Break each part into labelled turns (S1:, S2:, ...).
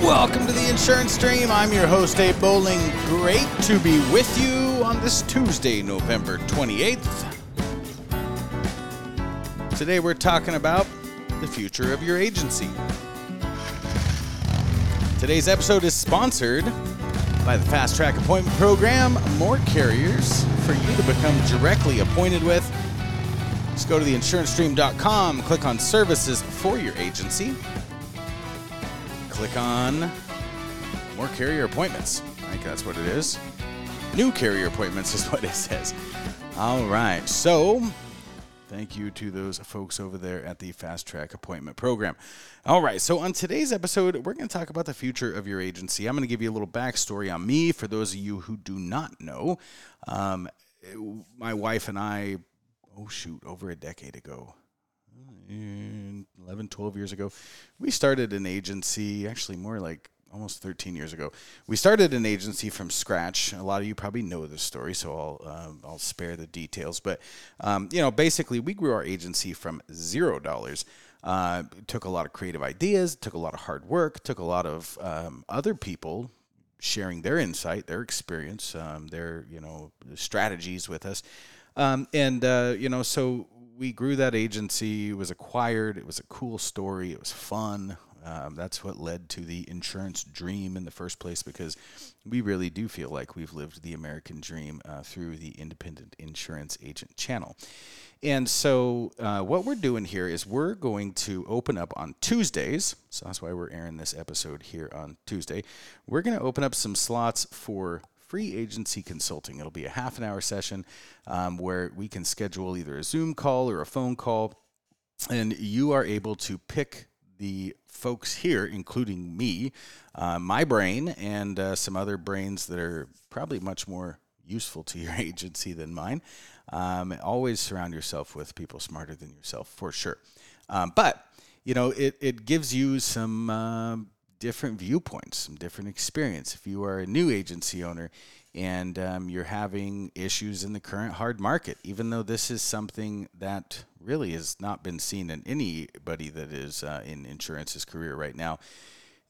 S1: welcome to the Insurance Dream. I'm your host, Abe Bowling. Great to be with you on this Tuesday, November 28th. Today we're talking about the future of your agency. Today's episode is sponsored by the Fast Track Appointment Program. More carriers for you to become directly appointed with. Just go to theinsurancedream.com, click on services for your agency click on more carrier appointments. I think that's what it is. New carrier appointments is what it says. All right. So, thank you to those folks over there at the Fast Track Appointment Program. All right. So, on today's episode, we're going to talk about the future of your agency. I'm going to give you a little backstory on me for those of you who do not know. Um, my wife and I, oh, shoot, over a decade ago, 11, 12 years ago, we started an agency, actually more like almost 13 years ago. We started an agency from scratch. A lot of you probably know this story, so I'll um, I'll spare the details. But um, you know, basically, we grew our agency from zero dollars. Uh, took a lot of creative ideas, took a lot of hard work, took a lot of um, other people sharing their insight, their experience, um, their you know strategies with us, um, and uh, you know so we grew that agency. It was acquired. It was a cool story. It was fun. Um, that's what led to the insurance dream in the first place because we really do feel like we've lived the American dream uh, through the independent insurance agent channel. And so, uh, what we're doing here is we're going to open up on Tuesdays. So, that's why we're airing this episode here on Tuesday. We're going to open up some slots for free agency consulting. It'll be a half an hour session um, where we can schedule either a Zoom call or a phone call, and you are able to pick the folks here, including me, uh, my brain, and uh, some other brains that are probably much more useful to your agency than mine. Um, always surround yourself with people smarter than yourself, for sure. Um, but you know, it, it gives you some uh, different viewpoints, some different experience. If you are a new agency owner and um, you're having issues in the current hard market, even though this is something that really has not been seen in anybody that is uh, in insurance's career right now.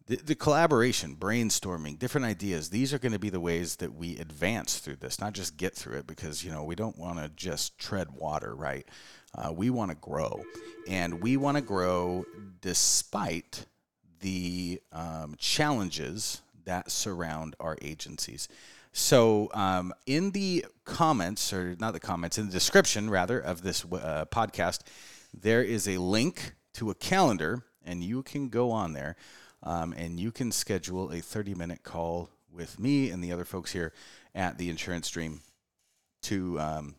S1: The, collaboration, brainstorming, different ideas, these are going to be the ways that we advance through this, not just get through it because, you know, we don't want to just tread water, right? Uh, we want to grow. And we want to grow despite the challenges that surround our agencies. So, um, in the comments, or not the comments, in the description rather of this uh, podcast, there is a link to a calendar, and you can go on there um, and you can schedule a 30 minute call with me and the other folks here at the Insurance Dream to um,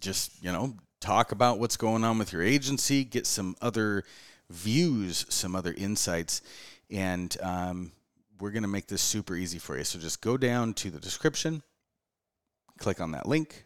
S1: just, you know, talk about what's going on with your agency, get some other views, some other insights, and um, we're going to make this super easy for you. So just go down to the description, click on that link,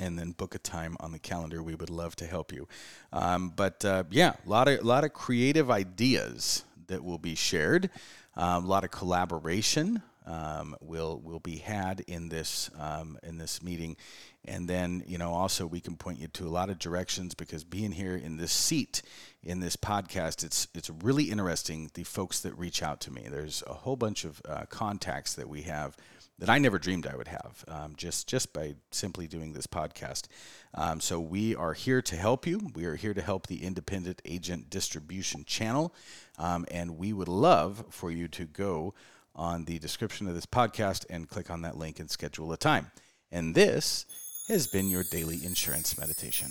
S1: and then book a time on the calendar. We would love to help you. Um, but uh, yeah, a lot of lot of creative ideas that will be shared, um, a lot of collaboration um, will will be had in this um, in this meeting, and then you know also we can point you to a lot of directions because being here in this seat in this podcast, it's it's really interesting the folks that reach out to me. There's a whole bunch of uh, contacts that we have that I never dreamed I would have um, just just by simply doing this podcast. Um, so we are here to help you. We are here to help the independent agent distribution channel, um, and we would love for you to go on the description of this podcast and click on that link and schedule a time. And this has been your daily insurance meditation.